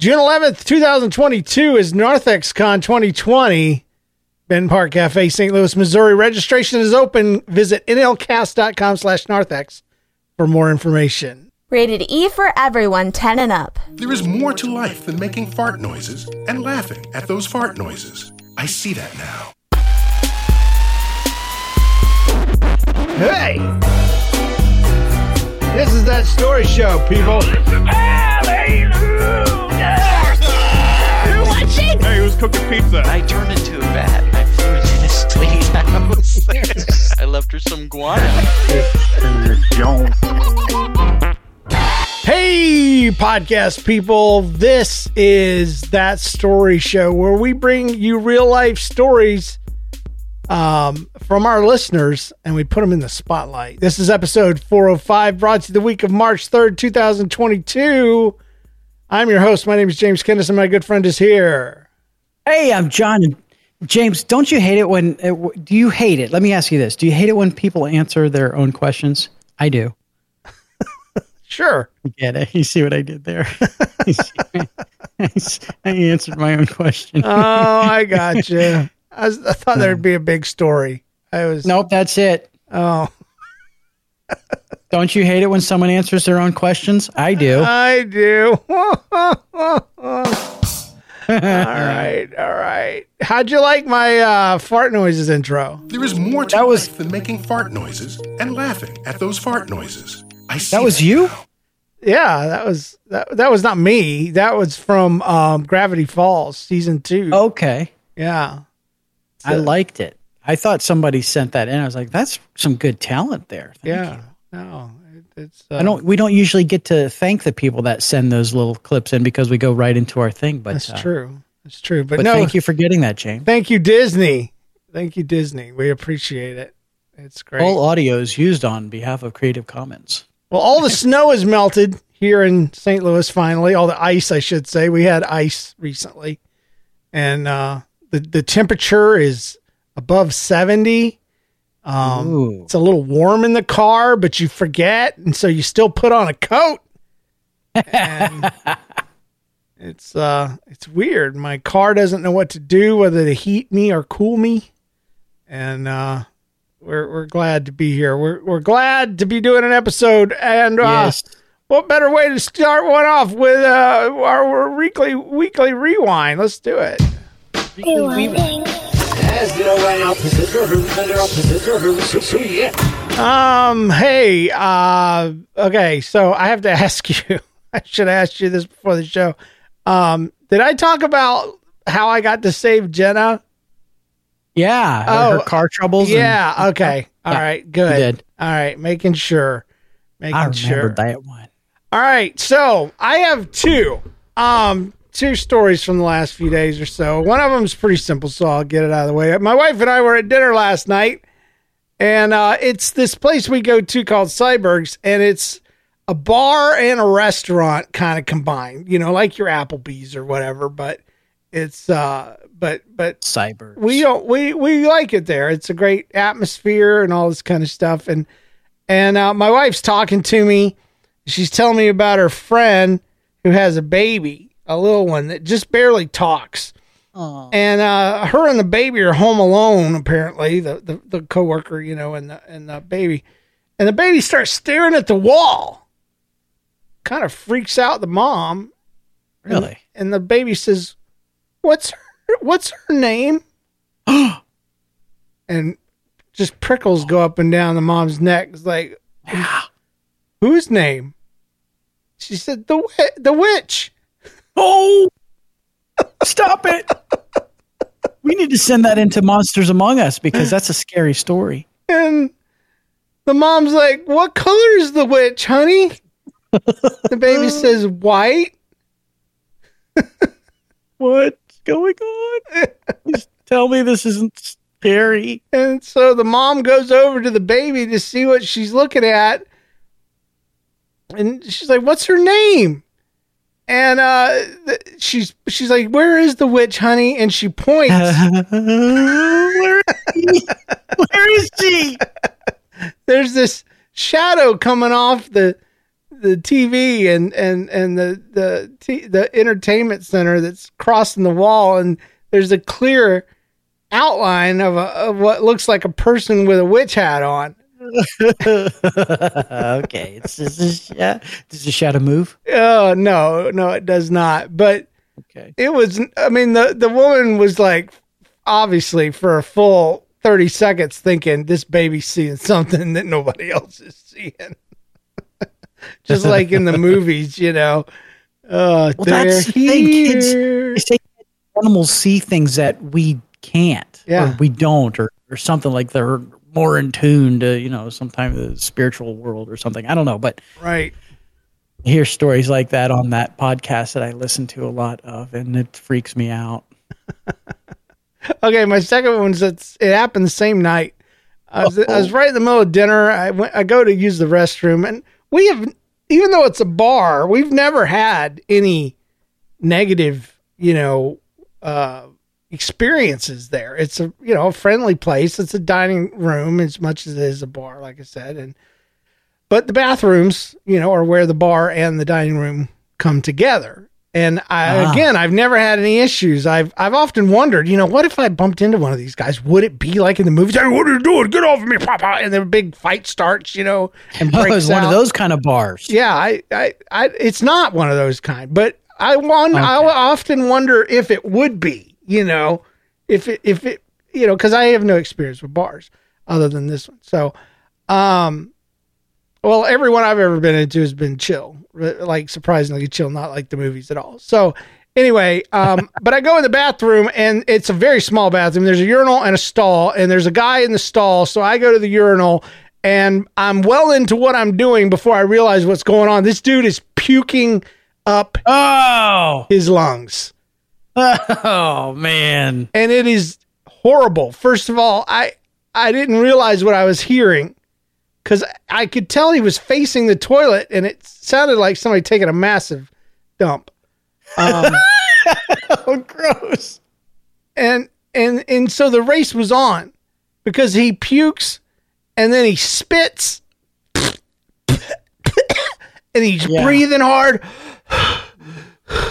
June 11th, 2022 is NarthexCon 2020. Ben Park Cafe, St. Louis, Missouri. Registration is open. Visit nlcast.com slash narthex for more information. Rated E for everyone 10 and up. There is more to life than making fart noises and laughing at those fart noises. I see that now. Hey! This is that story show, people. Hey, who's cooking pizza? I turned into a bat. I flew into his tweet. I left her some guano. Hey, podcast people. This is that story show where we bring you real life stories um, from our listeners and we put them in the spotlight. This is episode 405, brought to you the week of March 3rd, 2022. I'm your host. My name is James Kennison, and my good friend is here. Hey, I'm John. James, don't you hate it when? Uh, w- do you hate it? Let me ask you this: Do you hate it when people answer their own questions? I do. Sure. You get it? You see what I did there? I answered my own question. Oh, I got you. I, was, I thought there'd be a big story. I was. nope, that's it. Oh, Don't you hate it when someone answers their own questions? I do. I do. All right, all right. How'd you like my uh, fart noises intro? There is more to That was- life than making fart noises and laughing at those fart noises. I see That was you. Yeah, that was that. That was not me. That was from um, Gravity Falls season two. Okay, yeah. I liked it. I thought somebody sent that in. I was like, "That's some good talent there." Thank Yeah. you. No, it, it's. Uh, I don't. We don't usually get to thank the people that send those little clips in because we go right into our thing. But That's uh, true. That's true. But, But no, thank you for getting that, James. Thank you, Disney. Thank you, Disney. We appreciate it. It's great. All audio is used on behalf of Creative Commons. Well, all the snow has melted here in St. Louis finally. All the ice, I should say. We had ice recently. And uh, the, the temperature is above 70. Um, it's a little warm in the car, but you forget. And so you still put on a coat. And it's uh it's weird. My car doesn't know what to do, whether to heat me or cool me. And uh we're we're glad to be here. We're we're glad to be doing an episode and uh yes. what better way to start one off with uh our, our weekly weekly rewind. Let's do it. Um, hey, uh, okay, so I have to ask you, I should have asked you this before the show. Um, did I talk about how I got to save Jenna? Yeah. Oh, her car troubles. and- Yeah, okay. All Yeah, right, good. All right, making sure. Making I remember sure. that one. All right, so I have two, um, two stories from the last few days or so. One of them is pretty simple, so I'll get it out of the way. My wife and I were at dinner last night, and uh, it's this place we go to called Syberg's, and it's a bar and a restaurant kind of combined. You know, like your Applebee's or whatever, but it's uh, but but Cyber. we don't we we like it there. It's a great atmosphere and all this kind of stuff. And and uh, my wife's talking to me. She's telling me about her friend who has a baby, a little one that just barely talks. And uh, her and the baby are home alone. Apparently, the the, the coworker, you know, and the and the baby, and the baby starts staring at the wall. Kind of freaks out the mom, Really? And the baby says, "What's her, what's her name?" and just prickles go up and down the mom's neck. It's like, whose name? She said, "The the witch." Oh, stop it! we need to send that into Monsters Among Us because that's a scary story. And the mom's like, "What color is the witch, honey?" the baby says, "White." What's going on? Please tell me this isn't scary. And so the mom goes over to the baby to see what she's looking at. And she's like, "What's her name?" And uh th- she's she's like, "Where is the witch, honey?" And she points. Where is she? Where is she? There's this shadow coming off the the TV and and and the the t- the entertainment center that's crossing the wall, and there's a clear outline of a of what looks like a person with a witch hat on. okay, it's this is yeah. Does the shadow move? Oh no, no, it does not. But Okay. it was. I mean, the the woman was like, obviously, for a full thirty seconds, thinking this baby's seeing something that nobody else is seeing. Just like in the movies, you know. Uh, Well, that's the thing, kids. They say animals see things that we can't, Yeah. or we don't, or or something like they're more in tune to you know sometimes the spiritual world or something. I don't know, but Right. I hear stories like that on that podcast that I listen to a lot of, and it freaks me out. Okay, my second one's it's it happened the same night. I was, I was right in the middle of dinner. I went, I go to use the restroom, and we have, even though it's a bar, we've never had any negative, you know, uh, experiences there. It's a you know a friendly place. It's a dining room as much as it is a bar, like I said, and but the bathrooms, you know, are where the bar and the dining room come together. And I, Ah. again, I've never had any issues. I've I've often wondered, you know, what if I bumped into one of these guys? Would it be like in the movies? Hey, what are you doing? Get off of me, Papa! And the big fight starts, you know, and Oh, breaks it's one of those kind of bars. Yeah, I, I, I, it's not one of those kind, but I I Okay. often wonder if it would be, you know, if it, if it, you know, because I have no experience with bars other than this one. So, um, well, everyone I've ever been into has been chill, like surprisingly chill, not like the movies at all. So, anyway, um, but I go in the bathroom and it's a very small bathroom. There's a urinal and a stall, and there's a guy in the stall. So I go to the urinal and I'm well into what I'm doing before I realize what's going on. This dude is puking up Oh, his lungs oh man. and it is horrible. First of all, I I didn't realize what I was hearing because I could tell he was facing the toilet, and it sounded like somebody taking a massive dump. Um, Oh, gross. and and and so the race was on because he pukes and then he spits and he's Yeah. breathing hard.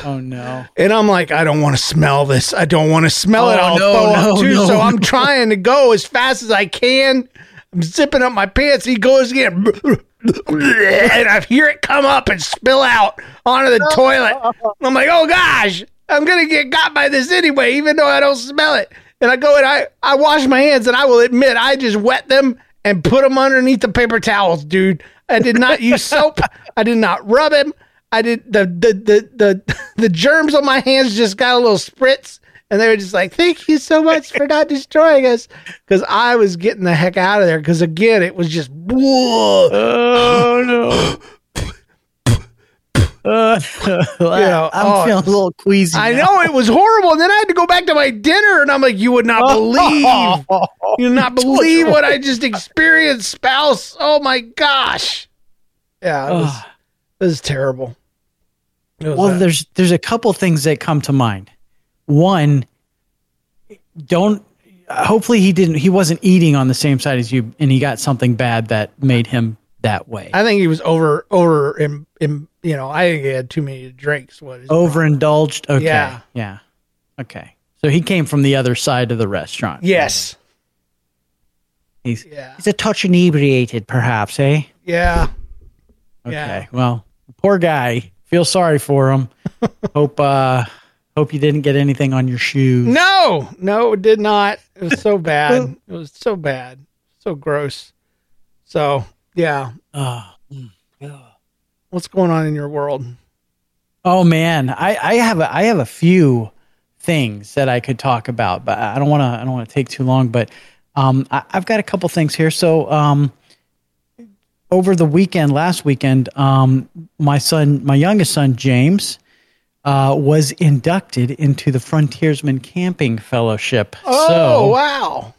Oh no. And I'm like, I don't want to smell this. I don't want to smell it. Oh, I'll no, throw up no, too. no, so I'm trying to go as fast as I can. I'm zipping up my pants. He goes again. And I hear it come up and spill out onto the toilet. I'm like, oh gosh, I'm going to get got by this anyway, even though I don't smell it. And I go and I, I wash my hands and I will admit I just wet them and put them underneath the paper towels, dude. I did not use soap. I did not rub him. I did the the the the the germs on my hands just got a little spritz, and they were just like, "Thank you so much for not destroying us," because I was getting the heck out of there. Because again, it was just whoa. Oh no. Uh, know, I'm oh, feeling a little queasy. I now. know it was horrible, and then I had to go back to my dinner, and I'm like, "You would not believe, you would not believe what I just experienced, spouse. Oh my gosh, yeah, it was, it was terrible." Well, a- there's there's a couple things that come to mind. One, don't. Hopefully, he didn't. He wasn't eating on the same side as you, and he got something bad that made him that way. I think he was over over in, in you know I think he had too many drinks. What is Overindulged. Okay. Yeah. Yeah. Okay. So he came from the other side of the restaurant. Yes. He's Yeah. he's a touch inebriated, perhaps, eh? Yeah. Okay. Yeah. Well, poor guy. Feel sorry for him. hope uh, hope you didn't get anything on your shoes. No, no, it did not. It was so bad. It was so bad, so gross. So yeah, Oh, what's going on in your world? oh man, I, I have a, I have a few things that I could talk about, but I don't want to I don't want to take too long. But um, I, I've got a couple things here. So um, over the weekend, last weekend, um, my son, my youngest son James, uh, was inducted into the Frontiersman Camping Fellowship. Oh so wow!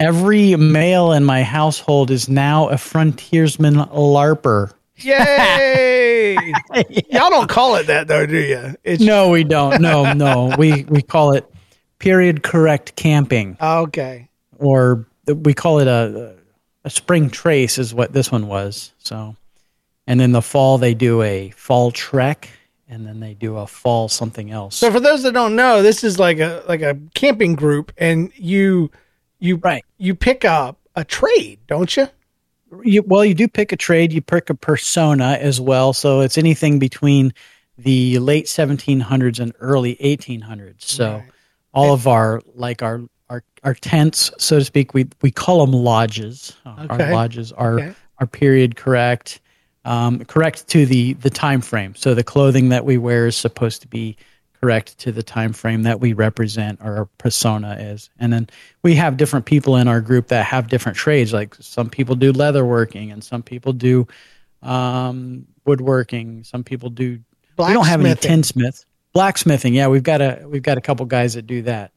every male in my household is now a frontiersman larper. Yay! Y'all don't call it that though, do you? It's No, we don't. No, no. We we call it period correct camping, okay. or we call it a a spring trace is what this one was. So, and then the fall they do a fall trek, and then they do a fall something else. So for those that don't know, this is like a like a camping group, and you you Right. you pick up a trade, don't you? you, well, you do pick a trade, you pick a persona as well. So it's anything between the late 1700s and early 1800s. So all of our like our our our tents, so to speak, we we call them lodges. Okay. Our lodges are Okay. are period correct, um, correct to the the time frame. So the clothing that we wear is supposed to be correct to the time frame that we represent or our persona is. And then we have different people in our group that have different trades. Like some people do leatherworking and some people do um, woodworking. Some people do. We don't have any tinsmiths. Blacksmithing, yeah, we've got a we've got a couple guys that do that.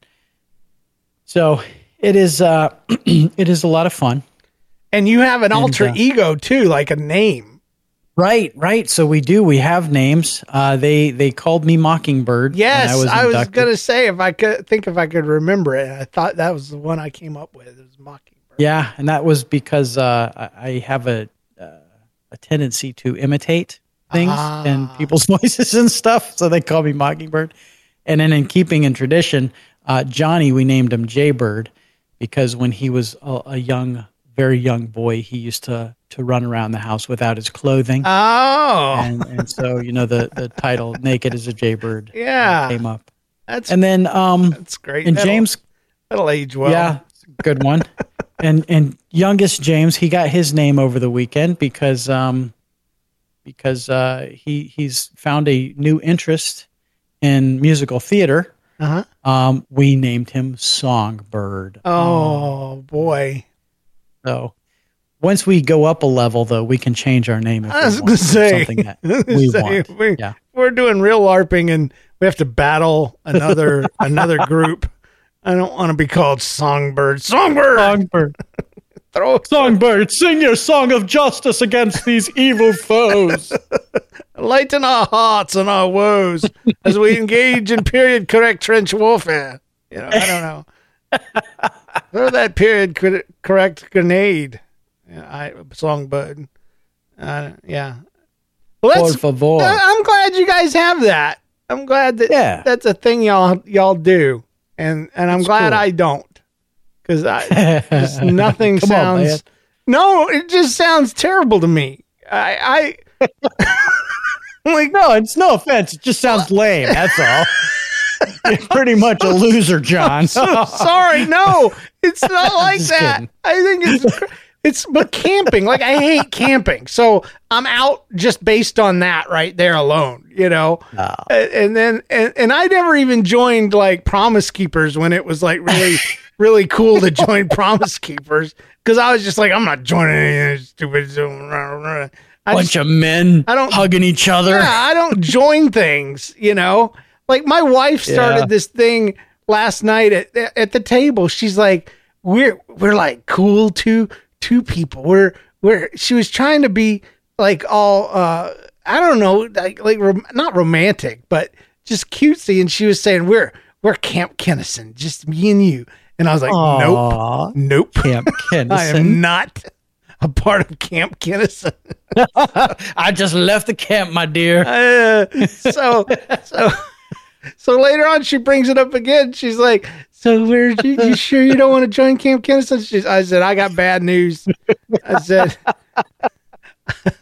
So it is uh, it is a lot of fun. And you have an And, alter uh, ego too, like a name. Right, right. So we do. We have names. Uh, they they called me Mockingbird. Yes, I was, inducted. gonna say if I could think if I could remember it. I thought that was the one I came up with. It was Mockingbird. Yeah, and that was because uh, I I have a uh, a tendency to imitate things Ah. and people's voices and stuff, so they call me Mockingbird. And then, in keeping in tradition, uh, Johnny, we named him Jaybird because when he was a, a young, very young boy, he used to to run around the house without his clothing, Oh, and and so you know the the title "Naked as a Jaybird" Yeah. came up. that's And then um, that's great. and That'll- James that'll age well. yeah, good one. and and youngest James, he got his name over the weekend because um because uh he he's found a new interest in musical theater. Uh-huh. Um we named him Songbird. Oh boy. So once we go up a level though, we can change our name if I was we gonna want say, something that I was gonna we say, want. we- Yeah. We're doing real LARPing and we have to battle another another group. I don't want to be called Songbird. Songbird. Songbird. Throw Songbird, sing your song of justice against these evil foes. lighten our hearts and our woes as we engage in period correct trench warfare. You know, I don't know. Throw that period cor- correct grenade. Yeah, I songbird. Uh, yeah. Well, Por that's, favor. I- I'm glad you guys have that. I'm glad that Yeah. that's a thing y'all y'all do, and and I'm It's glad cool. I don't, because I just nothing Come on, sounds. no, it just sounds terrible to me. I I like No, it's no offense. It just sounds lame. That's all. You're pretty much a loser, John. so sorry. No, it's not like that. kidding. I think it's it's but camping. Like I hate camping, so I'm out just based on that right there alone. You know, and, and then and, and I never even joined like Promise Keepers when it was like really really cool to join Promise Keepers because I was just like I'm not joining anything stupid. I Bunch just, of men I don't- hugging each other. yeah, I don't join things, you know. Like my wife started Yeah. this thing last night at at the table. She's like, "We're we're like cool two two people. We're we're." She was trying to be like all uh I don't know, like like rom- not romantic, but just cutesy. And she was saying, "We're we're Camp Kennison, just me and you." And I was like, Aw, "Nope, nope, Camp Kennison. I am not a part of Camp Kennison." I just left the camp, my dear. Uh, so so so later on she brings it up again she's like so where you, you sure you don't want to join camp kennison she's, i said i got bad news i said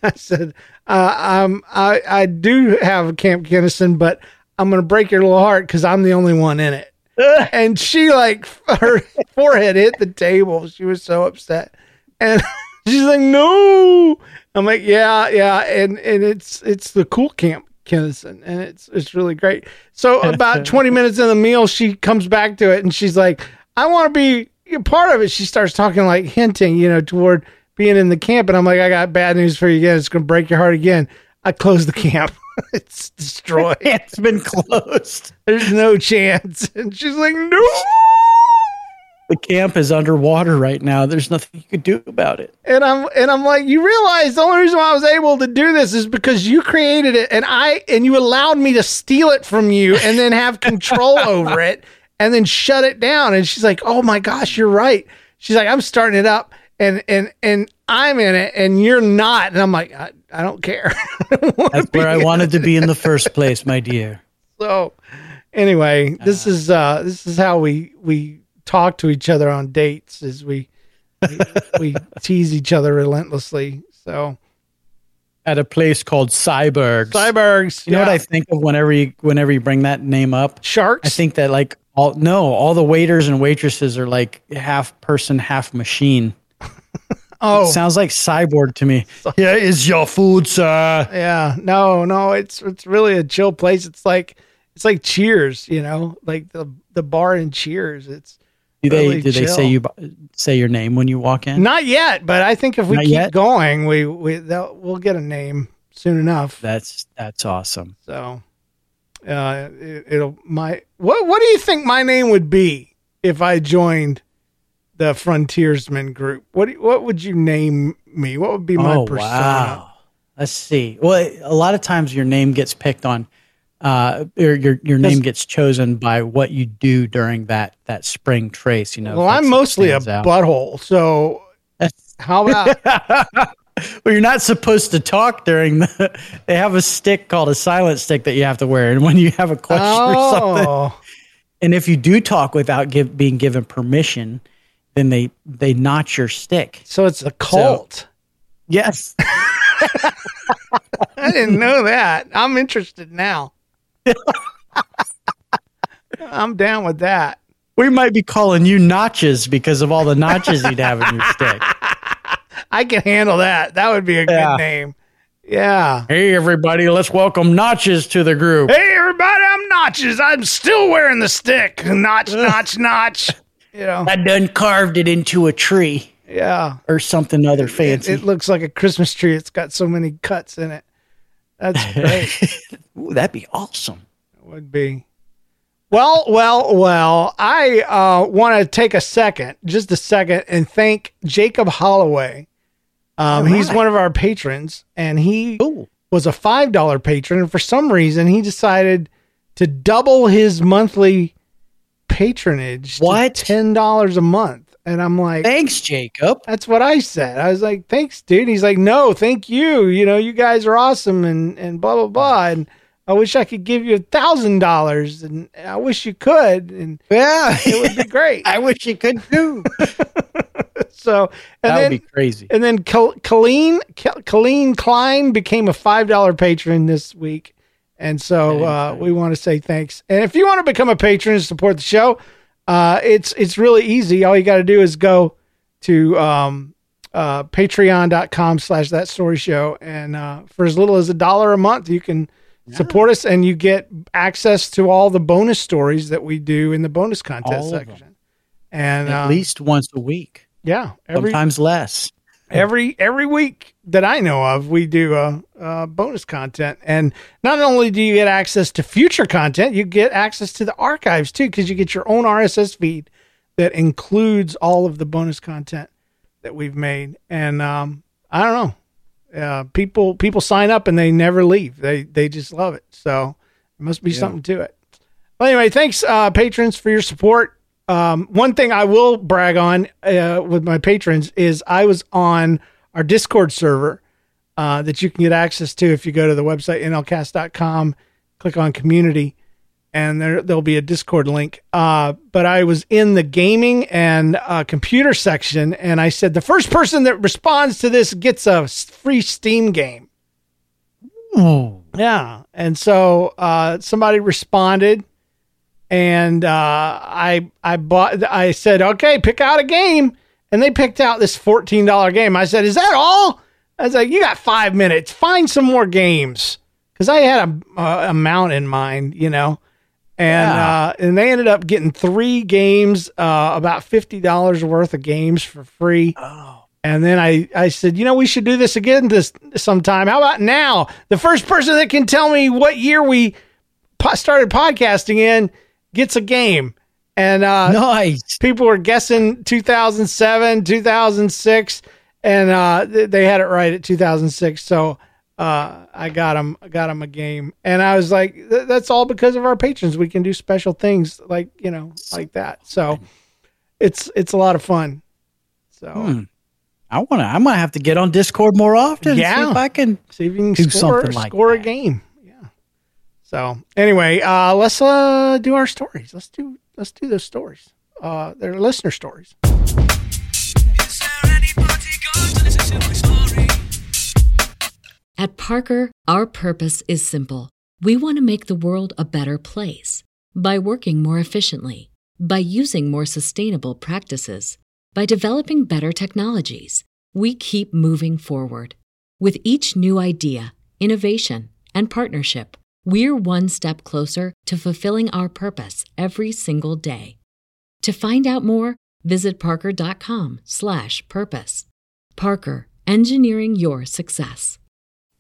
i said uh, um, I, I do have camp kennison but I'm gonna break your little heart because I'm the only one in it. and she like her forehead hit the table. She was so upset, and she's like, "No." I'm like, "Yeah, yeah," and and it's it's the cool camp Kennison, and it's it's really great. So about 20 minutes in the meal, she comes back to it, and she's like, "I want to be a part of it." She starts talking like hinting, you know, toward being in the camp, and I'm like, "I got bad news for you again. It's gonna break your heart again." I closed the camp. it's destroyed. it's been closed. There's no chance. And she's like, no. The camp is underwater right now. There's nothing you could do about it. And I'm and I'm like, you realize the only reason why I was able to do this is because you created it and I and you allowed me to steal it from you and then have control over it and then shut it down. And she's like, Oh my gosh, you're right. She's like, I'm starting it up and and and I'm in it and you're not. And I'm like, I, I don't care. I That's where I wanted to be in the first place, my dear. So anyway, this uh, is uh this is how we we talk to each other on dates as we we, we tease each other relentlessly. So at a place called Sybergs. Sybergs. You know what I think of whenever you whenever you bring that name up? Sharks. I think that like all no, all the waiters and waitresses are like half person, half machine. Oh, it sounds like cyborg to me. Yeah, is your food, sir? Yeah, no, no, it's it's really a chill place. It's like it's like Cheers, you know, like the the bar in Cheers. It's do they really do chill. they say you say your name when you walk in? Not yet, but I think if we Not keep yet? going, we we we'll get a name soon enough. That's that's awesome. So, uh, it, will my what what do you think my name would be if I joined the Frontiersman group? What what would you name me? What would be my oh, persona? Wow. Let's see. Well, a lot of times your name gets picked on uh, your your, your name gets chosen by what you do during that that spring trace. You know. Well, I'm mostly a out. butthole, so how about? well, you're not supposed to talk during the. They have a stick called a silent stick that you have to wear, and when you have a question oh. or something, and if you do talk without give, being given permission, then they they notch your stick. So it's a cult. So, yes. I didn't know that. I'm interested now. I'm down with that. We might be calling you Notches because of all the notches you'd have in your stick. I can handle that. That would be a yeah. good name. Yeah. Hey, everybody, let's welcome Notches to the group. Hey, everybody, I'm Notches. I'm still wearing the stick. Notch, notch, notch. You know, I done carved it into a tree. Yeah. Or something other fancy. It, it, looks like a Christmas tree. It's got so many cuts in it. That's great. Ooh, that'd be awesome. It would be. Well, well, well. I uh, want to take a second, just a second, and thank Jacob Holloway. Um, right. He's one of our patrons, and he Ooh. was a five dollar patron. And for some reason, he decided to double his monthly patronage. What? ten dollars a month. And I'm like, thanks, Jacob. That's what I said. I was like, thanks, dude. He's like, no, thank you. You know, you guys are awesome and, and blah, blah, blah. And I wish I could give you a thousand dollars and I wish you could. And yeah, it would be great. I wish you could too. so, and that then, would be crazy. And then Colleen, Colleen Klein became a $5 patron this week. And so uh, we want to say thanks. And if you want to become a patron and support the show, uh, it's it's really easy. All you got to do is go to um, uh, patreon.com slash that story show. And uh, for as little as a dollar a month, you can yeah. support us and you get access to all the bonus stories that we do in the bonus contest section. And at uh, least once a week. Yeah. Every, sometimes less every every week that I know of, we do a, a, bonus content, and not only do you get access to future content, you get access to the archives too, because you get your own RSS feed that includes all of the bonus content that we've made. And um, I don't know, uh, people people sign up and they never leave. They they just love it. So there must be yeah. something to it. Well, anyway, thanks uh, patrons for your support. Um, one thing I will brag on uh, with my patrons is I was on our Discord server uh, that you can get access to if you go to the website nlcast.com, click on community, and there there'll be a Discord link. Uh, but I was in the gaming and uh, computer section, and I said the first person that responds to this gets a free Steam game. Oh, Yeah. And so uh, somebody responded and uh, I I bought I said, "Okay, pick out a game." And they picked out this $14 game. I said, "Is that all?" I was like, "You got 5 minutes. Find some more games." Cuz I had a, a amount in mind, you know. And Yeah. uh, and they ended up getting 3 games, uh, about $50 worth of games for free. And then I, I said, you know, we should do this again this sometime. How about now? The first person that can tell me what year we po- started podcasting in gets a game. And uh, nice. people were guessing 2007, 2006, and uh, th- they had it right at 2006. So uh, I got them, got them a game, and I was like, th- that's all because of our patrons. We can do special things like you know, like that. So it's it's a lot of fun. So. Hmm. I want to. I might have to get on Discord more often. Yeah. See if I can. See if you can do score, something like score a game. Yeah. So anyway, uh, let's uh, do our stories. Let's do let's do those stories. Uh, they're listener stories. At Parker, our purpose is simple. We want to make the world a better place by working more efficiently, by using more sustainable practices, by developing better technologies. We keep moving forward. With each new idea, innovation, and partnership, we're one step closer to fulfilling our purpose every single day. To find out more, visit parker.com/purpose. Parker, engineering your success.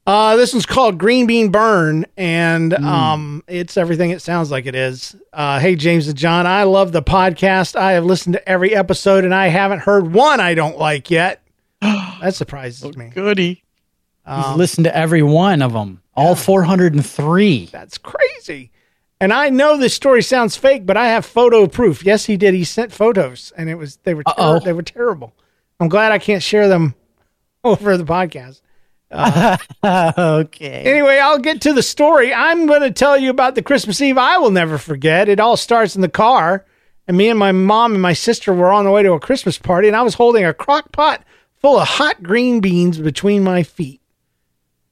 Uh, this one's called Green Bean Burn, and um, it's everything it sounds like it is. Uh, hey, James and John, I love the podcast. I have listened to every episode, and I haven't heard one I don't like yet. that surprises me. Goody. Um, Listen to every one of them. All 403. That's crazy. And I know this story sounds fake, but I have photo proof. Yes, he did. He sent photos, and it was they were ter- they were terrible. I'm glad I can't share them over the podcast. Uh, okay. Anyway, I'll get to the story. I'm going to tell you about the Christmas Eve I will never forget. It all starts in the car, and me and my mom and my sister were on the way to a Christmas party, and I was holding a crock pot full of hot green beans between my feet.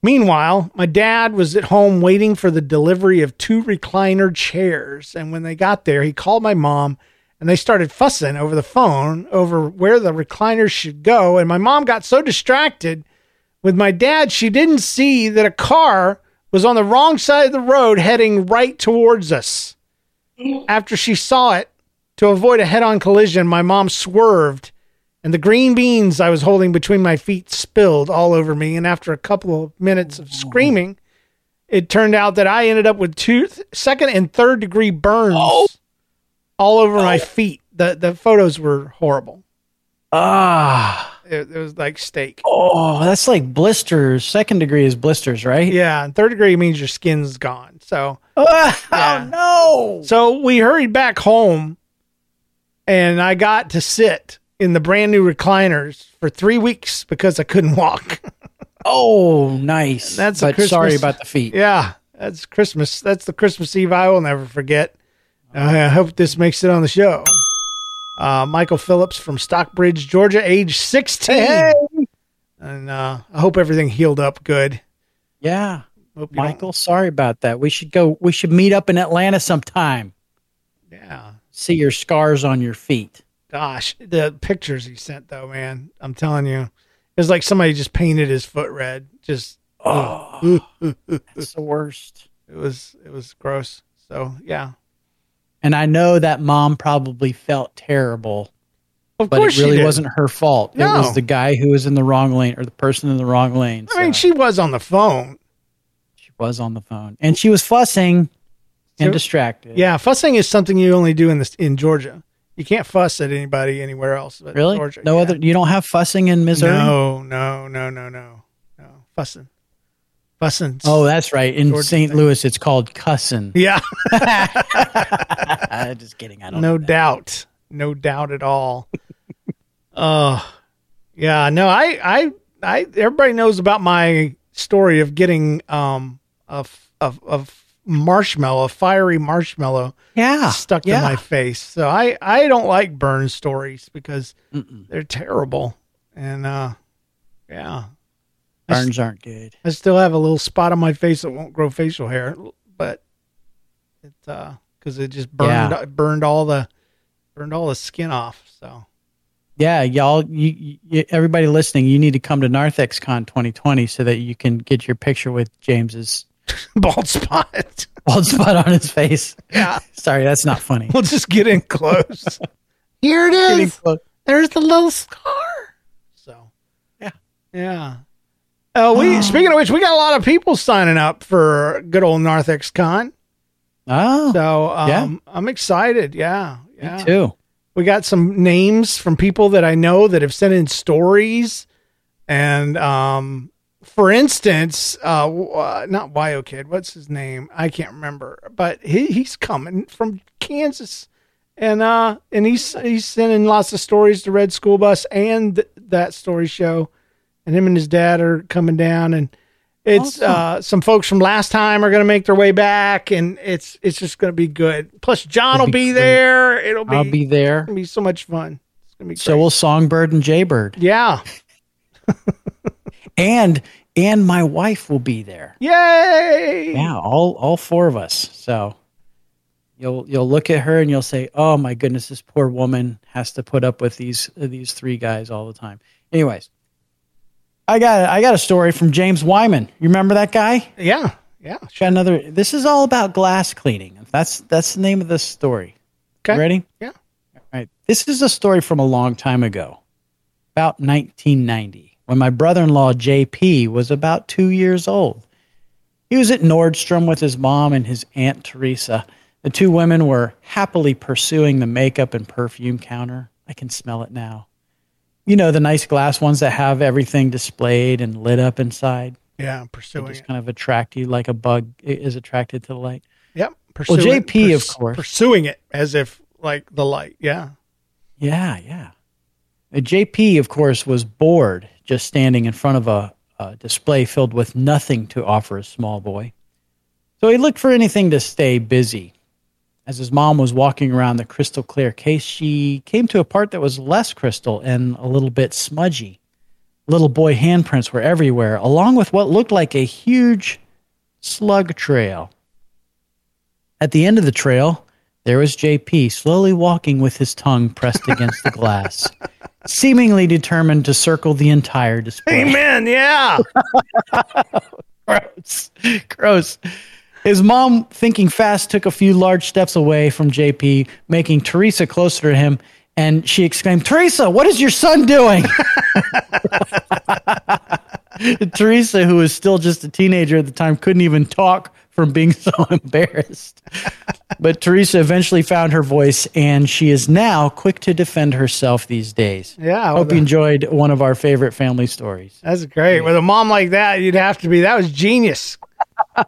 Meanwhile, my dad was at home waiting for the delivery of two recliner chairs, and when they got there, he called my mom and they started fussing over the phone over where the recliners should go, and my mom got so distracted with my dad, she didn't see that a car was on the wrong side of the road heading right towards us. Mm-hmm. After she saw it, to avoid a head on collision, my mom swerved, and the green beans I was holding between my feet spilled all over me. And after a couple of minutes of screaming, it turned out that I ended up with two second and third degree burns all over my feet. The, the photos were horrible. Ah. It, it was like steak. Oh, that's like blisters. Second degree is blisters, right? Yeah, and third degree means your skin's gone. So, Oh, Yeah. no. so we hurried back home, and I got to sit in the brand new recliners for three weeks because I couldn't walk. Oh, nice. That's a but sorry about the feet. yeah, that's Christmas. That's the Christmas Eve I will never forget. I hope this makes it on the show. Uh, Michael Phillips from Stockbridge, Georgia, age 16. And uh, I hope everything healed up good. Yeah. You don't- Michael, sorry about that. We should go. We should meet up in Atlanta sometime. Yeah. See your scars on your feet. Gosh, the pictures he sent though, man, I'm telling you, it was like somebody just painted his foot red. Just Oh, that's the worst. it was it was gross. So yeah, And I know that mom probably felt terrible, of but course it really did. wasn't her fault. No. It was the guy who was in the wrong lane or the person in the wrong lane. I mean, she was on the phone. she was on the phone and she was fussing and So- distracted. Yeah, fussing is something you only do in this in Georgia. You can't fuss at anybody anywhere else. But Really? Georgia. no yeah. other. You don't have fussing in Missouri? No, no, no, no, no, no. Fussing, fussing. Oh, that's right. In St. Louis, it's called cussing. yeah, Just kidding. I don't. no doubt, no doubt at all. Oh, yeah. No, I, I, I. Everybody knows about my story of getting um of of of marshmallow, a fiery marshmallow Yeah. stuck yeah. to my face. So I I don't like burn stories because Mm-mm. they're terrible. And uh, yeah. Burns aren't good. I still have a little spot on my face that won't grow facial hair, but it uh because it just burned Yeah. burned all the burned all the skin off. So Yeah, y'all, you, you, everybody listening, you need to come to NarthexCon 2020 so that you can get your picture with James's bald spot. bald spot on his face. Yeah. Sorry, that's not funny. We'll just get in close. Here it is. There's the little scar. So Yeah. yeah. Uh, we speaking of which, we got a lot of people signing up for good old Narthex Con. Oh, So um, Yeah. I'm excited. Yeah. Yeah. me too. We got some names from people that I know that have sent in stories. And um, for instance, uh, uh, not Wyo Kid, what's his name? I can't remember, but he, he's coming from Kansas. And uh, and he's he's sending lots of stories to Red School Bus and th- that story show, and him and his dad are coming down, and it's Awesome. uh, some folks from last time are going to make their way back, and it's it's just going to be good. Plus, John It'll will be be, there. It'll be I'll be there. gonna be so much fun. It's gonna be So will Songbird and Jaybird, yeah. and and my wife will be there. Yay! Yeah, all all four of us. So you'll you'll look at her and you'll say, "Oh my goodness, this poor woman has to put up with these these three guys all the time." Anyways, I got I got a story from James Wyman. You remember that guy? Yeah. Yeah. Got another. This is all about glass cleaning. That's that's the name of this story. Okay. You ready? Yeah. All right. This is a story from a long time ago, about 1990, when my brother-in-law JP was about two years old. He was at Nordstrom with his mom and his aunt Teresa. The two women were happily pursuing the makeup and perfume counter. I can smell it now. You know, the nice glass ones that have everything displayed and lit up inside. Yeah. They Pursuing just it. kind of attract you like a bug is attracted to the light. Yep. Pursuing well, JP, of course. Pursuing it as if like the light. Yeah. Yeah, yeah. Uh, JP, of course, was bored just standing in front of a, a display filled with nothing to offer a small boy. So he looked for anything to stay busy. As his mom was walking around the crystal clear case, she came to a part that was less crystal and a little bit smudgy. Little boy handprints were everywhere, along with what looked like a huge slug trail. At the end of the trail, there was JP slowly walking with his tongue pressed against the glass, seemingly determined to circle the entire display. Amen. Yeah. Gross. Gross. His mom, thinking fast, took a few large steps away from JP, making Teresa closer to him, and she exclaimed, Teresa, what is your son doing? Teresa, who was still just a teenager at the time, couldn't even talk from being so embarrassed. But Teresa eventually found her voice, and she is now quick to defend herself these days. Yeah. I Hope with you enjoyed one of our favorite family stories. That's great. With a mom like that, you'd have to be. That was genius.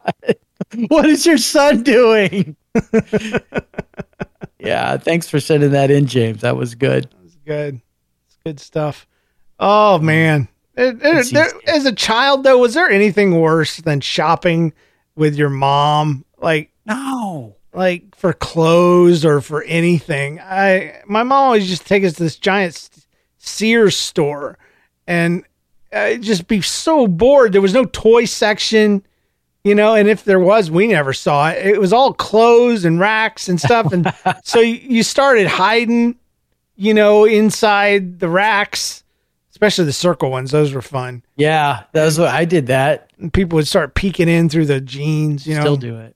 What is your son doing? yeah, thanks for sending that in, James. That was good. That was good. It's good stuff. Oh man. It- it- there- as a child though, was there anything worse than shopping with your mom? Like No. Like for clothes or for anything. I my mom always just take us to this giant Sears store, and I'd just be so bored. There was no toy section, you know, and if there was, we never saw it. It was all clothes and racks and stuff, and so you- started hiding, you know, inside the racks, especially the circle ones. Those were fun. Yeah, that was what I did that. And people would start peeking in through the jeans, you know. Still do it.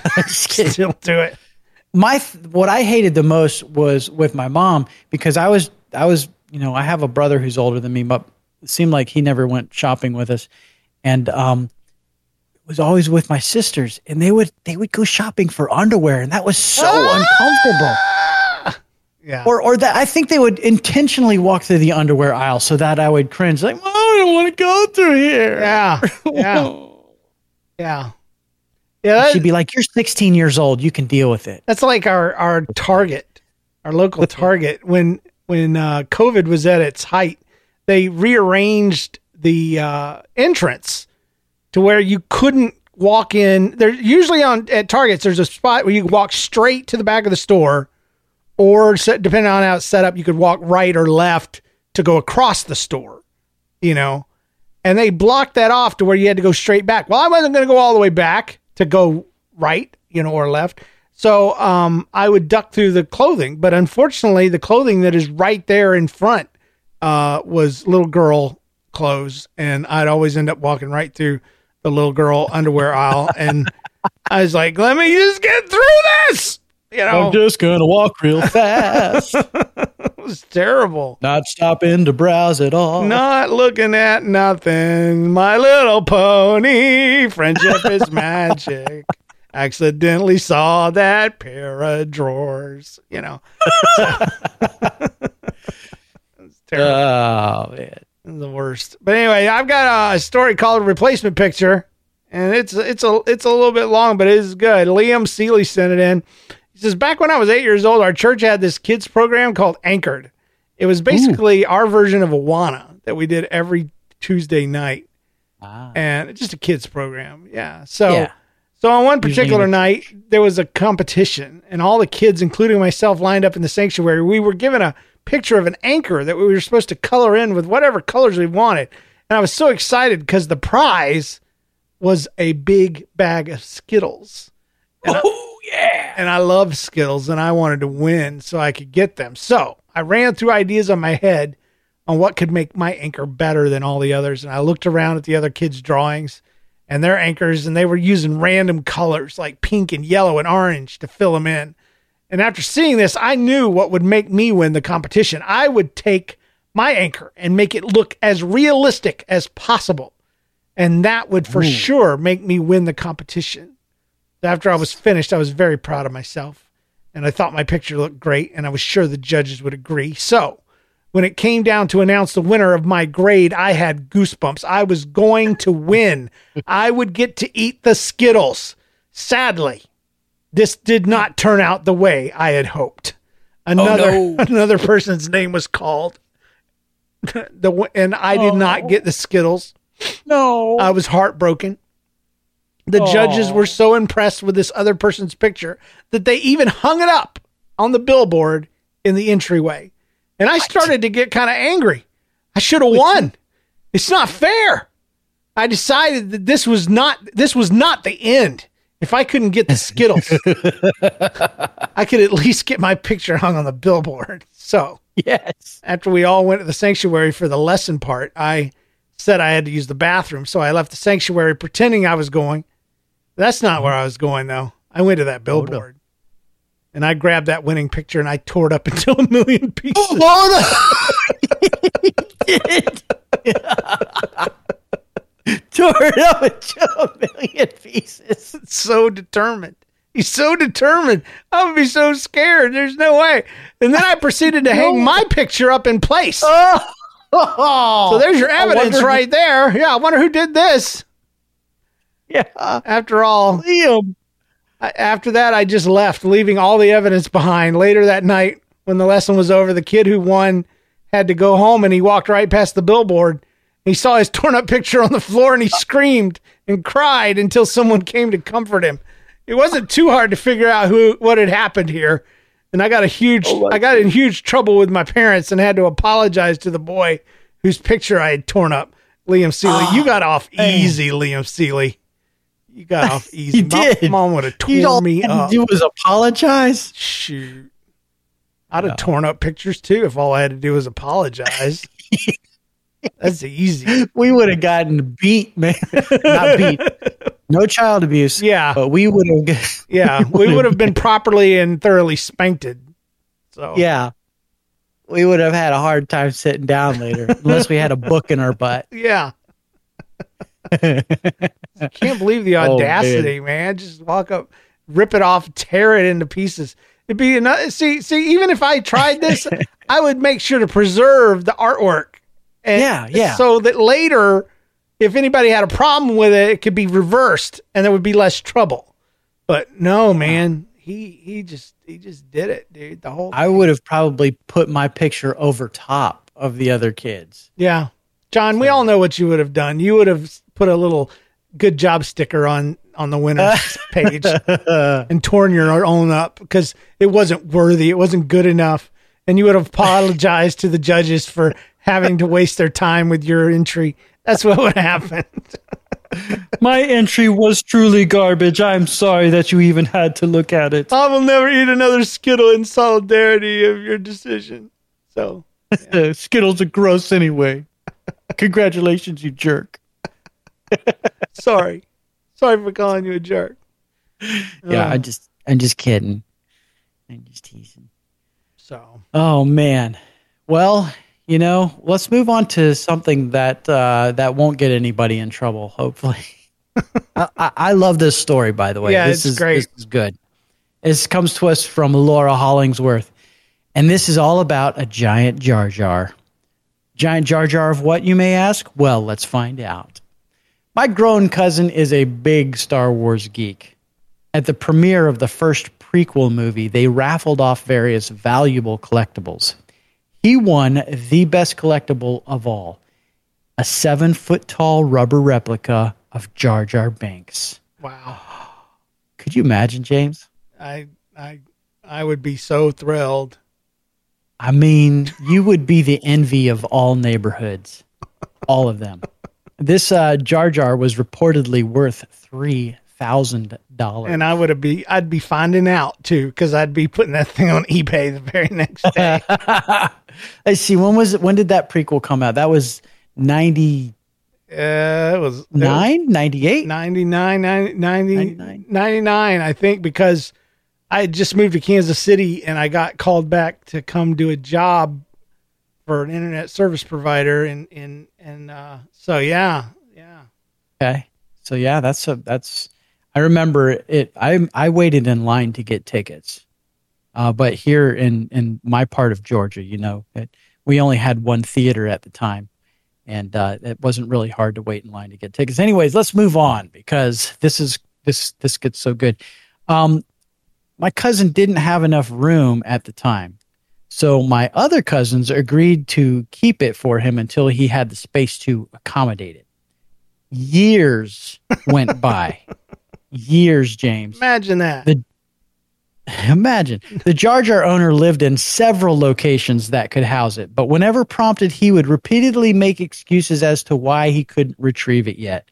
Still do it. my what I hated the most was with my mom because I was I was you know I have a brother who's older than me, but it seemed like he never went shopping with us, and um, was always with my sisters, and they would they would go shopping for underwear, and that was so uncomfortable. Yeah. Or or that I think they would intentionally walk through the underwear aisle so that I would cringe like, oh, I don't want to go through here. yeah. Yeah. Yeah. Yeah, that- She'd be like, "You're 16 years old. You can deal with it." that's like our our Target, our local Target. When when uh, COVID was at its height, they rearranged the uh, entrance to where you couldn't walk in. There usually on at Targets, there's a spot where you walk straight to the back of the store, or set, depending on how it's set up, you could walk right or left to go across the store. You know, and they blocked that off to where you had to go straight back. Well, I wasn't going to go all the way back to go right, you know, or left. So um, I would duck through the clothing, but unfortunately, the clothing that is right there in front uh, was little girl clothes, and I'd always end up walking right through the little girl underwear aisle, and I was like, "Let me just get through this." You know, I'm just gonna walk real fast. it was terrible. Not stopping to browse at all. Not looking at nothing. My little pony. Friendship is magic. Accidentally saw that pair of drawers. You know. it's terrible. Oh man. the worst. But anyway, I've got a story called "Replacement Picture," and it's it's a it's a little bit long, but it is good. Liam Seeley sent it in. Says, "Back when I was eight years old, our church had this kids program called Anchored. It was basically our version of Awana that we did every Tuesday night, Ah. and it's just a kids program. Yeah. So." Yeah. So on one particular night, there was a competition, and all the kids, including myself, lined up in the sanctuary. We were given a picture of an anchor that we were supposed to color in with whatever colors we wanted. And I was so excited because the prize was a big bag of Skittles. Oh yeah. And I love Skittles, and I wanted to win so I could get them. So I ran through ideas on my head on what could make my anchor better than all the others. And I looked around at the other kids' drawings and their anchors, and they were using random colors like pink and yellow and orange to fill them in. And after seeing this, I knew what would make me win the competition. I would take my anchor and make it look as realistic as possible. And that would for sure make me win the competition. After I was finished, I was very proud of myself. And I thought my picture looked great, and I was sure the judges would agree. So, when it came down to announce the winner of my grade, I had goosebumps. I was going to win. I would get to eat the Skittles. Sadly, this did not turn out the way I had hoped. Oh, another no. another person's name was called. the and I did oh. not get the Skittles. No. I was heartbroken. The judges were so impressed with this other person's picture that they even hung it up on the billboard in the entryway. And I started to get kind of angry. I should have won. It's not fair. I decided that this was not this was not the end. If I couldn't get the Skittles, I could at least get my picture hung on the billboard. So, yes. after we all went to the sanctuary for the lesson part, I said I had to use the bathroom. So I left the sanctuary pretending I was going. That's not where I was going, though. I went to that billboard. And I grabbed that winning picture and I tore it up into a million pieces. Oh, did. Tore it up into a million pieces. so determined. He's so determined. I would be so scared. There's no way. And then I proceeded to hang my picture up in place. so there's your evidence wonder- right there. Yeah, I wonder who did this. Yeah. Uh, after all, Liam. After that, I just left, leaving all the evidence behind. Later that night, when the lesson was over, the kid who won had to go home and he walked right past the billboard. He saw his torn up picture on the floor and he screamed and cried until someone came to comfort him. It wasn't too hard to figure out who what had happened here. And I got a huge I got in huge trouble with my parents and had to apologize to the boy whose picture I had torn up. Liam Seeley, you got off easy, Liam Seeley. You got off easy. You Mom- did. Mom would have You all torn me up. do was apologize. Shoot. I'd have torn up pictures too if all I had to do was apologize. That's easy. We would have gotten beat, man. Not beat. No child abuse. Yeah. But we would have. Yeah, we would have been properly and thoroughly spanked. So Yeah. We would have had a hard time sitting down later unless we had a book in our butt. yeah. I can't believe the Oh, audacity, man. Just walk up, rip it off, tear it into pieces. It'd be another. See, see, even if I tried this, I would make sure to preserve the artwork. And Yeah, yeah. So that later, if anybody had a problem with it, it could be reversed, and there would be less trouble. But no, man, he he just he just did it, dude. The whole I would have probably put my picture over top of the other kids. Yeah. John, we all know what you would have done. You would have put a little good job sticker on on the winner's page and torn your own up because it wasn't worthy. It wasn't good enough. And you would have apologized to the judges for having to waste their time with your entry That's what would happen. My entry was truly garbage. I'm sorry that you even had to look at it. I will never eat another Skittle in solidarity of your decision. So, yeah. Skittles are gross anyway. Congratulations, you jerk. sorry. Sorry for calling you a jerk. Yeah, uh, I just I'm just kidding. I'm just teasing. So. Oh man. Well, you know, let's move on to something that uh, that won't get anybody in trouble. Hopefully, I, I, love this story. By the way, yeah, this it's is great. This is good. This comes to us from Laura Hollingsworth, and this is all about a giant Jar Jar. Giant Jar Jar of what, you may ask? Well, let's find out. My grown cousin is a big Star Wars geek. At the premiere of the first prequel movie, they raffled off various valuable collectibles. He won the best collectible of all a seven foot tall rubber replica of Jar Jar Binks. Wow. Could you imagine, James? I I I would be so thrilled. I mean, you would be the envy of all neighborhoods, all of them. This uh, Jar Jar was reportedly worth three thousand dollars. And I would be I'd be finding out too because I'd be putting that thing on eBay the very next day. I see. When was it? When did that prequel come out? That was ninety. Uh, it was nine, 98? 99, 90, 99. 99, I think, because I had just moved to Kansas City and I got called back to come do a job for an internet service provider. And, and, and, uh, so yeah, yeah. Okay. So yeah, that's a, that's, I remember it. I I waited in line to get tickets, uh, but here in in my part of Georgia, you know, it, we only had one theater at the time, and uh, it wasn't really hard to wait in line to get tickets. Anyways, let's move on because this is this this gets so good. Um, my cousin didn't have enough room at the time, so my other cousins agreed to keep it for him until he had the space to accommodate it. Years went by years, James. Imagine that. The, imagine the Jar Jar owner lived in several locations that could house it, but whenever prompted, he would repeatedly make excuses as to why he couldn't retrieve it yet.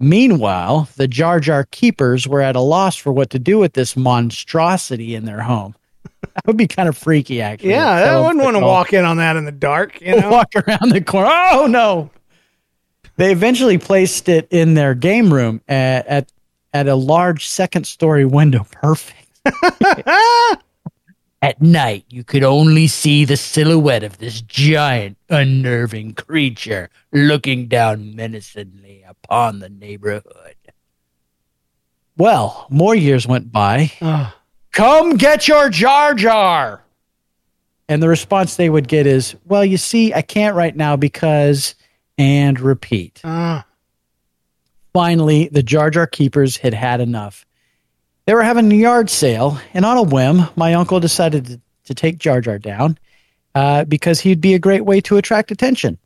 Meanwhile, the Jar Jar keepers were at a loss for what to do with this monstrosity in their home. That would be kind of freaky, actually. Yeah, I wouldn't want to walk in on that in the dark. You know? Walk around the corner. Oh no! They eventually placed it in their game room at, at at a large second story window. Perfect. At night, you could only see the silhouette of this giant, unnerving creature looking down menacingly upon the neighborhood. Well, more years went by. Come get your Jar Jar! And the response they would get is, Well, you see, I can't right now because, and repeat. Uh. Finally, the Jar Jar keepers had had enough. They were having a yard sale, and on a whim, my uncle decided to, to take Jar Jar down uh, because he'd be a great way to attract attention.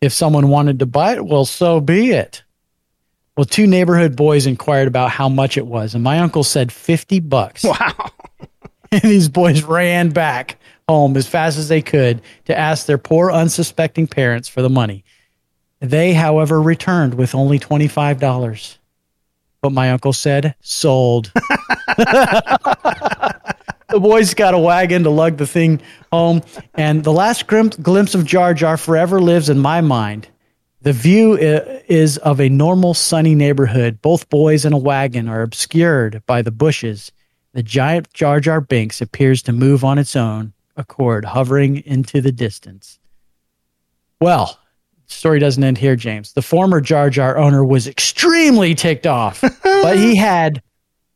If someone wanted to buy it, well, so be it. Well, two neighborhood boys inquired about how much it was, and my uncle said 50 bucks. Wow. and these boys ran back home as fast as they could to ask their poor, unsuspecting parents for the money. They, however, returned with only $25. But my uncle said, sold. the boys got a wagon to lug the thing home. And the last glimpse of Jar Jar forever lives in my mind. The view is of a normal sunny neighborhood. Both boys in a wagon are obscured by the bushes. The giant Jar Jar Binks appears to move on its own accord, hovering into the distance. Well, story doesn't end here, James. The former Jar Jar owner was extremely ticked off, but he had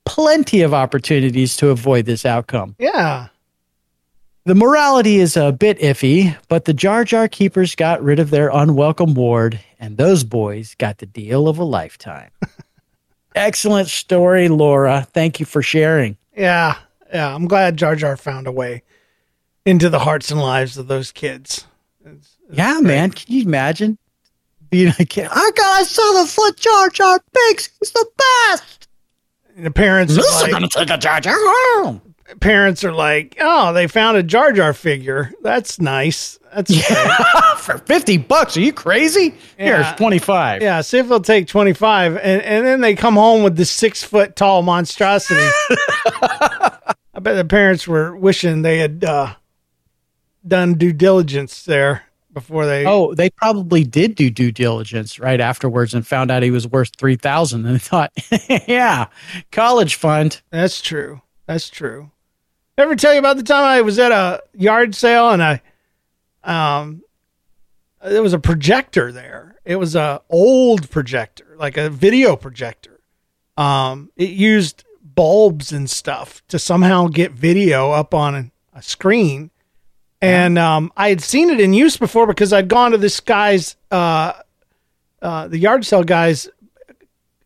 plenty of opportunities to avoid this outcome. Yeah. The morality is a bit iffy, but the Jar Jar keepers got rid of their unwelcome ward, and those boys got the deal of a lifetime. Excellent story, Laura. Thank you for sharing. Yeah. Yeah. I'm glad Jar Jar found a way into the hearts and lives of those kids. It's, it's yeah, great. man. Can you imagine being a kid? I got a seven foot Jar Jar Binks. He's the best. And the parents This like, is gonna take a Jar Jar home. Parents are like, "Oh, they found a Jar Jar figure. That's nice. That's yeah. for fifty bucks. Are you crazy? Yeah. Here's twenty five. Yeah, see if they'll take twenty five, and and then they come home with the six foot tall monstrosity. I bet the parents were wishing they had uh, done due diligence there before they. Oh, they probably did do due diligence right afterwards and found out he was worth three thousand, and they thought, yeah, college fund. That's true. That's true. Ever tell you about the time I was at a yard sale and I, um, there was a projector there. It was a old projector, like a video projector. Um, it used bulbs and stuff to somehow get video up on a screen. And um, I had seen it in use before because I'd gone to this guy's, uh, uh, the yard sale guy's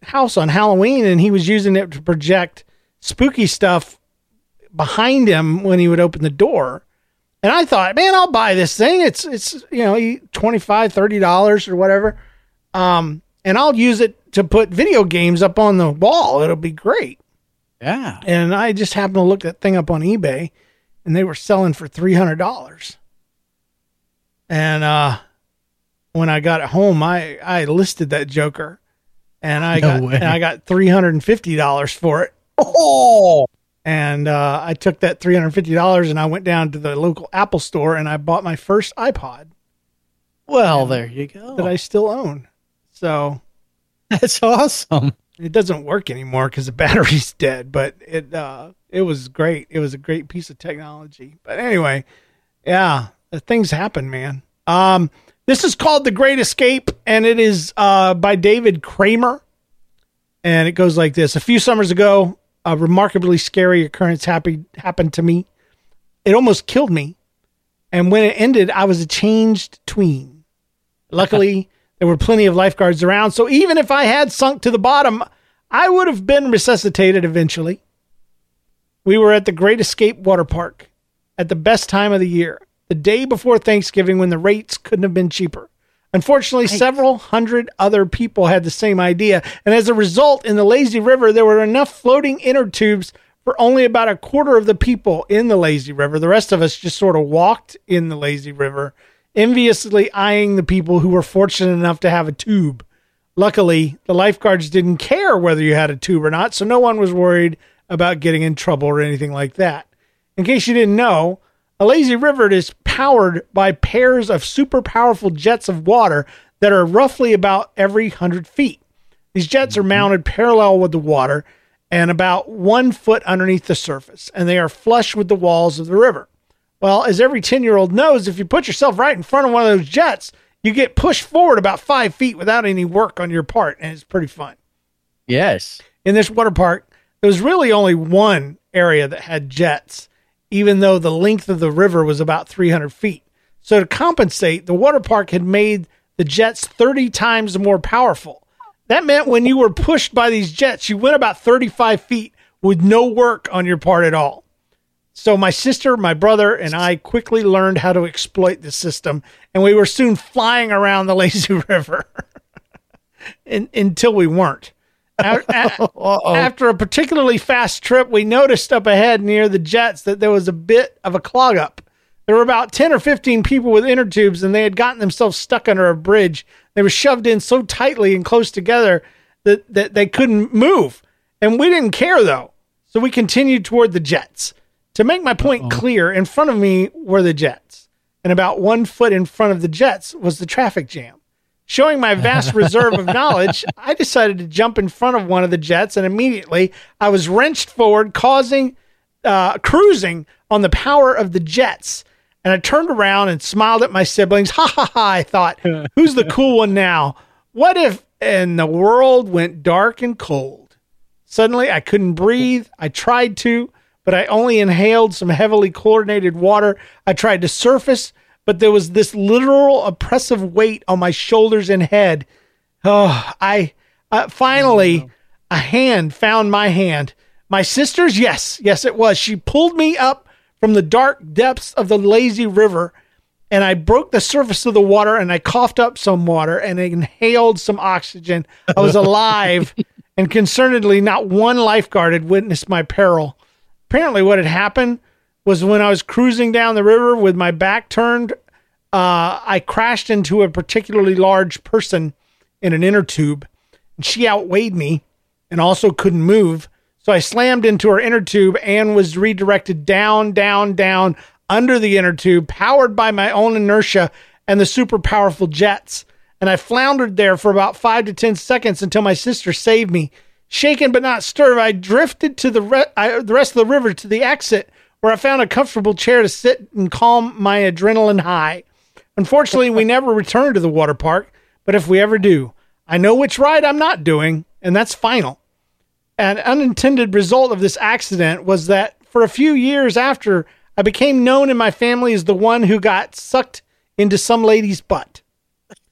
house on Halloween, and he was using it to project spooky stuff behind him when he would open the door. And I thought, man, I'll buy this thing. It's it's you know, 25 30 dollars or whatever. Um, and I'll use it to put video games up on the wall. It'll be great. Yeah. And I just happened to look that thing up on eBay and they were selling for $300. And uh when I got it home, I I listed that joker and I No got way. and I got $350 for it. Oh, And uh, I took that three hundred fifty dollars and I went down to the local Apple store and I bought my first iPod well, there you go. that I still own. So That's awesome. it doesn't work anymore because the battery's dead. But it uh, it was great. It was a great piece of technology. But anyway, yeah, things happen, man. Um, this is called The Great Escape, and it is uh, by David Kramer. And it goes like this: A few summers ago, a remarkably scary occurrence happy, happened to me. It almost killed me, and when it ended, I was a changed tween. Luckily, there were plenty of lifeguards around, so even if I had sunk to the bottom, I would have been resuscitated eventually. We were at the Great Escape Water Park at the best time of the year, the day before Thanksgiving when the rates couldn't have been cheaper. Unfortunately, several hundred other people had the same idea, and as a result, in the lazy river, there were enough floating inner tubes for only about a quarter of the people in the lazy river. The rest of us just sort of walked in the lazy river, enviously eyeing the people who were fortunate enough to have a tube. Luckily, the lifeguards didn't care whether you had a tube or not, so no one was worried about getting in trouble or anything like that. In case you didn't know, a lazy river is powered by pairs of super powerful jets of water that are roughly about every 100 feet. These jets are mm-hmm. mounted parallel with the water and about one foot underneath the surface, and they are flush with the walls of the river. Well, as every 10 year old knows, if you put yourself right in front of one of those jets, you get pushed forward about five feet without any work on your part, and it's pretty fun. Yes. In this water park, there was really only one area that had jets, even though the length of the river was about 300 feet. So, to compensate, the water park had made the jets 30 times more powerful. That meant when you were pushed by these jets, you went about 35 feet with no work on your part at all. So my sister, my brother, and I quickly learned how to exploit the system, and we were soon flying around the lazy river in, until we weren't. After a particularly fast trip, we noticed up ahead near the jets that there was a bit of a clog up. There were about 10 or 15 people with inner tubes, and they had gotten themselves stuck under a bridge. They were shoved in so tightly and close together that, that they couldn't move. And we didn't care, though. So we continued toward the jets. To make my point clear, in front of me were the jets, and about one foot in front of the jets was the traffic jam. Showing my vast reserve of knowledge, I decided to jump in front of one of the jets, and immediately I was wrenched forward, causing uh, cruising on the power of the jets. And I turned around and smiled at my siblings. Ha ha ha! I thought, who's the cool one now? What if? And the world went dark and cold. Suddenly, I couldn't breathe. I tried to, but I only inhaled some heavily chlorinated water. I tried to surface, but there was this literal oppressive weight on my shoulders and head. Oh, I uh, finally a hand found my hand. My sister's, yes, yes, it was. She pulled me up from the dark depths of the lazy river, and I broke the surface of the water and I coughed up some water and inhaled some oxygen. I was alive, and concernedly, not one lifeguard had witnessed my peril. apparently what had happened was when I was cruising down the river with my back turned, uh, I crashed into a particularly large person in an inner tube, and she outweighed me and also couldn't move. So I slammed into her inner tube and was redirected down, down, down under the inner tube, powered by my own inertia and the super powerful jets. And I floundered there for about five to 10 seconds until my sister saved me. Shaken but not stirred, I drifted to the, re- I, the rest of the river to the exit where I found a comfortable chair to sit and calm my adrenaline high. Unfortunately, we never returned to the water park, but if we ever do, I know which ride I'm not doing, and that's final. An unintended result of this accident was that for a few years after, I became known in my family as the one who got sucked into some lady's butt.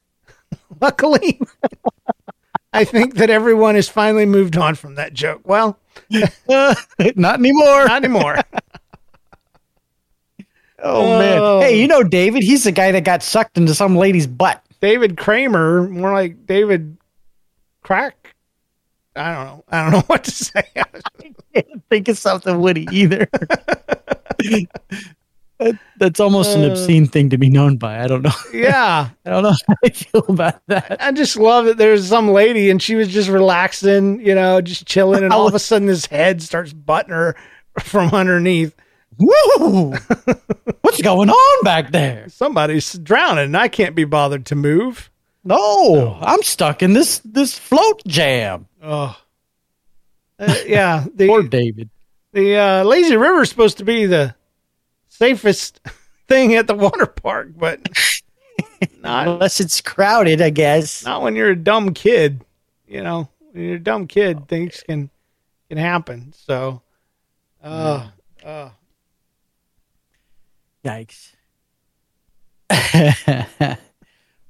Luckily, I think that everyone has finally moved on from that joke. Well, uh, not anymore. Not anymore. Oh, man. Oh. Hey, you know David? He's the guy that got sucked into some lady's butt. David Kramer, more like David Crack. I don't know. I don't know what to say. I can't think of something witty either. that, that's almost an uh. obscene thing to be known by. I don't know. Yeah. I don't know how I feel about that. I just love that there's some lady and she was just relaxing, you know, just chilling, and all of a sudden his head starts butting her from underneath. Woo! What's going on back there? Somebody's drowning and I can't be bothered to move. No, I'm stuck in this this float jam. Oh. Uh, yeah. The, Poor David. The uh, lazy river is supposed to be the safest thing at the water park, but not unless it's crowded, I guess. Not when you're a dumb kid. You know, when you're a dumb kid, things can can happen. So, uh, uh. Yikes.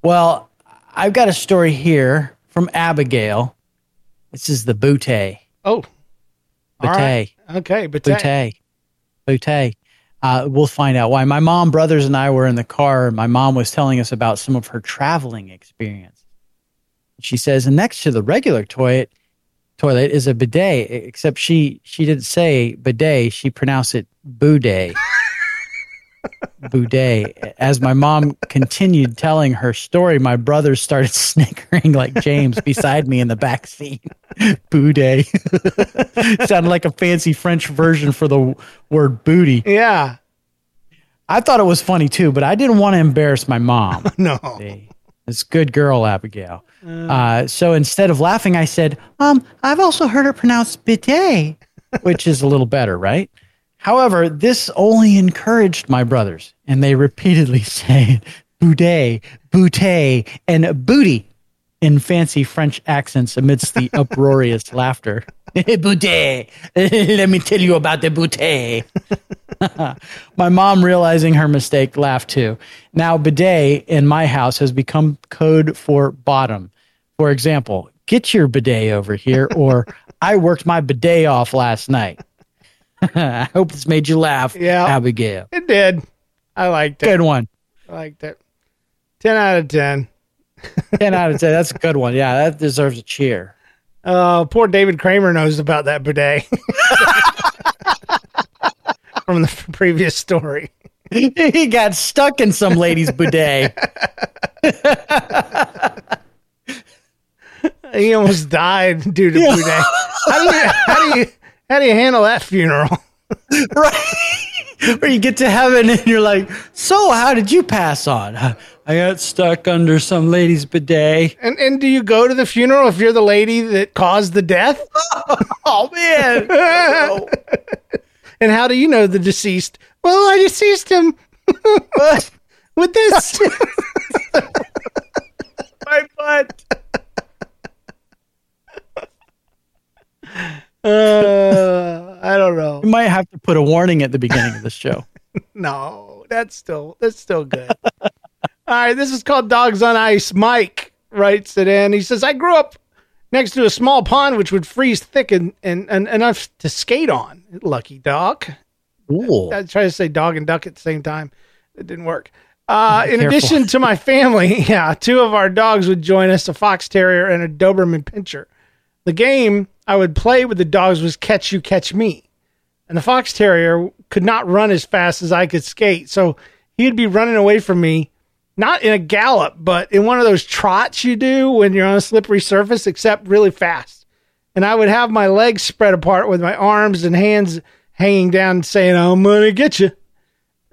well, I've got a story here from Abigail. This is the bootay. Oh, bootay. Right. Okay, bootay. Bootay. Bootay. Uh, we'll find out why. My mom, brothers, and I were in the car, and my mom was telling us about some of her traveling experience. She says, and next to the regular toilet, toilet is a bidet, except she she didn't say bidet; she pronounced it boudet. Boudet. As my mom continued telling her story, my brothers started snickering like James beside me in the back seat. boudet sounded like a fancy French version for the word booty. Yeah. I thought it was funny too, but I didn't want to embarrass my mom. no. This good girl, Abigail. Uh, so instead of laughing, I said, um, I've also heard it pronounced bidet, which is a little better, right? However, this only encouraged my brothers, and they repeatedly say boudet, boutet, and booty in fancy French accents amidst the uproarious laughter. boudet, let me tell you about the boutet. my mom, realizing her mistake, laughed too. Now, bidet in my house has become code for bottom. For example, get your bidet over here, or I worked my bidet off last night. I hope this made you laugh, yeah, Abigail. It did. I liked it. Good one. I liked it. 10 out of 10. 10 out of 10. That's a good one. Yeah, that deserves a cheer. Oh, uh, poor David Kramer knows about that bidet from the previous story. he got stuck in some lady's bidet. he almost died due to bidet. How do you how do you how do you handle that funeral? right. Where you get to heaven and you're like, so how did you pass on? I got stuck under some lady's bidet. And and do you go to the funeral if you're the lady that caused the death? oh man. Oh. and how do you know the deceased? Well, I deceased him But with this. My butt. Uh, I don't know. You might have to put a warning at the beginning of the show. no, that's still that's still good. All right, this is called Dogs on Ice. Mike writes it in. He says, "I grew up next to a small pond which would freeze thick and, and, and enough to skate on. Lucky dog. Ooh. I, I tried to say dog and duck at the same time. It didn't work. Uh, in addition to my family, yeah, two of our dogs would join us: a fox terrier and a Doberman Pinscher. The game I would play with the dogs was catch you, catch me. and the fox terrier could not run as fast as I could skate. So he'd be running away from me, not in a gallop, but in one of those trots you do when you're on a slippery surface, except really fast. And I would have my legs spread apart with my arms and hands hanging down, saying, I'm going to get you.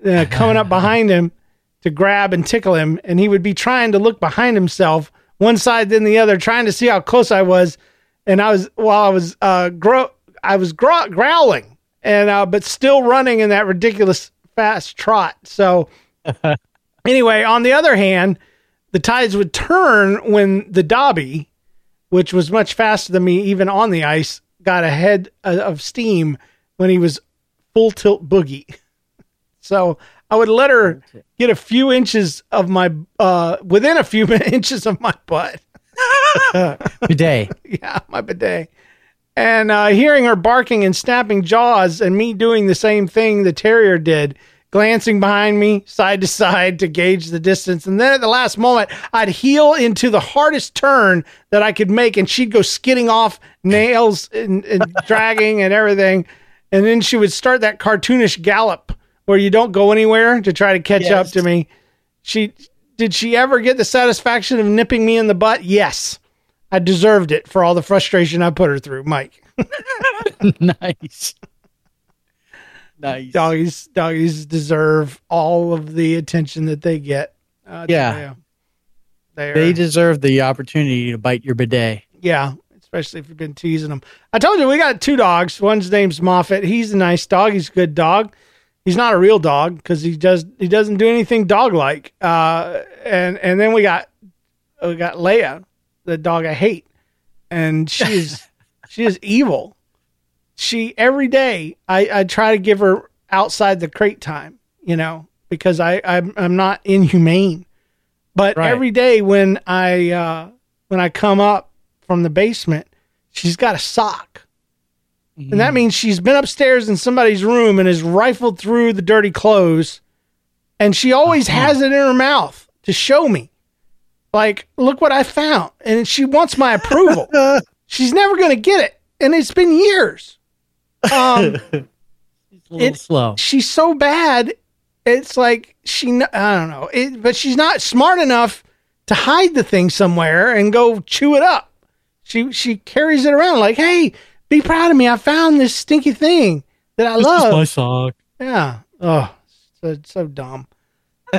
Uh, coming up behind him to grab and tickle him. And he would be trying to look behind himself, one side then the other, trying to see how close I was. And I was, while I was, uh, gro- I was gro- growling and, uh, but still running in that ridiculous fast trot. So, anyway, on the other hand, the tides would turn when the Dobby, which was much faster than me, even on the ice, got ahead of steam when he was full tilt boogie. So I would let her get a few inches of my, uh, within a few inches of my butt. bidet. yeah, my bidet. And uh, hearing her barking and snapping jaws, and me doing the same thing the terrier did, glancing behind me side to side to gauge the distance. And then at the last moment, I'd heel into the hardest turn that I could make, and she'd go skidding off, nails and, and dragging and everything. And then she would start that cartoonish gallop where you don't go anywhere to try to catch yes. up to me. She did she ever get the satisfaction of nipping me in the butt? Yes. I deserved it for all the frustration I put her through, Mike. nice. Nice. Doggies doggies deserve all of the attention that they get. Uh, yeah. They, they deserve the opportunity to bite your bidet. Yeah, especially if you've been teasing them. I told you we got two dogs. One's name's Moffat. He's a nice dog. He's a good dog. He's not a real dog because he does he doesn't do anything dog like. Uh, and and then we got we got Leia, the dog I hate, and she's she is evil. She every day I I try to give her outside the crate time, you know, because I I'm, I'm not inhumane. But right. every day when I uh, when I come up from the basement, she's got a sock. Mm-hmm. And that means she's been upstairs in somebody's room and has rifled through the dirty clothes. And she always uh-huh. has it in her mouth to show me. Like, look what I found. And she wants my approval. she's never going to get it. And it's been years. Um, it, slow. She's so bad. It's like she, I don't know, it, but she's not smart enough to hide the thing somewhere and go chew it up. She she carries it around like, hey, be proud of me. I found this stinky thing that I this love. My sock. Yeah. Oh, so so dumb.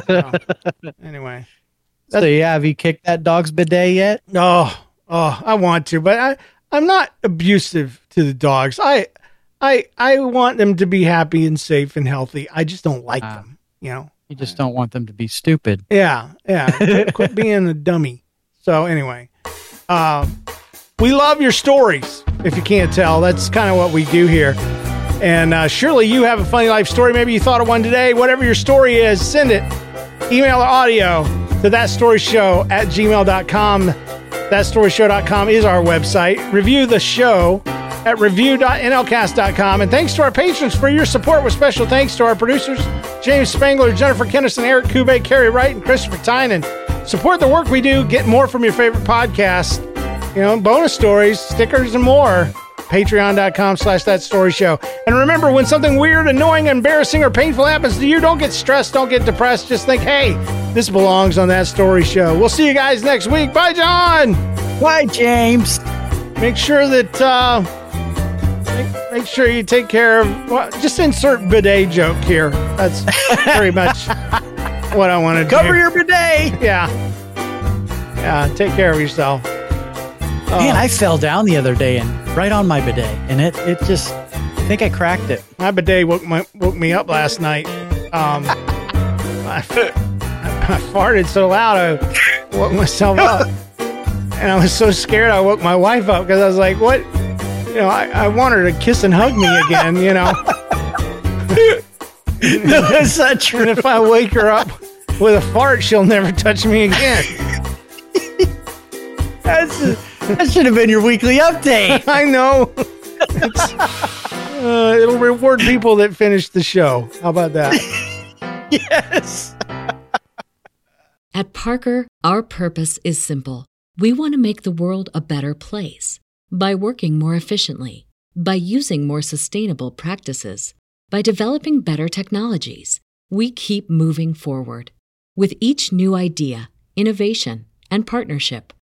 So, anyway. So yeah, have you kicked that dog's bidet yet? No. Oh, oh, I want to, but I I'm not abusive to the dogs. I I I want them to be happy and safe and healthy. I just don't like uh, them. You know. You just don't want them to be stupid. Yeah, yeah. quit, quit being a dummy. So anyway, um, we love your stories. If you can't tell, that's kind of what we do here. And uh, surely you have a funny life story. Maybe you thought of one today. Whatever your story is, send it. Email or audio to thatstoryshow at gmail.com. Thatstoryshow.com is our website. Review the show at review.nlcast.com. And thanks to our patrons for your support, with special thanks to our producers, James Spangler, Jennifer Kennison, Eric Kube, Carrie Wright, and Christopher Tynan. Support the work we do. Get more from your favorite podcast you know, bonus stories, stickers, and more. Patreon.com slash that story show. And remember, when something weird, annoying, embarrassing, or painful happens to you, don't get stressed, don't get depressed. Just think, hey, this belongs on that story show. We'll see you guys next week. Bye, John. Bye, James. Make sure that, uh, make, make sure you take care of, well, just insert bidet joke here. That's pretty much what I want to do. Cover your bidet. Yeah. Yeah, take care of yourself. Man, I fell down the other day and right on my bidet, and it it just I think I cracked it. My bidet woke my woke me up last night. Um, I, I farted so loud I woke myself up, and I was so scared I woke my wife up because I was like, "What?" You know, I, I want her to kiss and hug me again. You know. no, that's not true. And if I wake her up with a fart, she'll never touch me again. that's that should have been your weekly update. I know. Uh, it'll reward people that finish the show. How about that? yes. At Parker, our purpose is simple. We want to make the world a better place by working more efficiently, by using more sustainable practices, by developing better technologies, we keep moving forward. With each new idea, innovation, and partnership,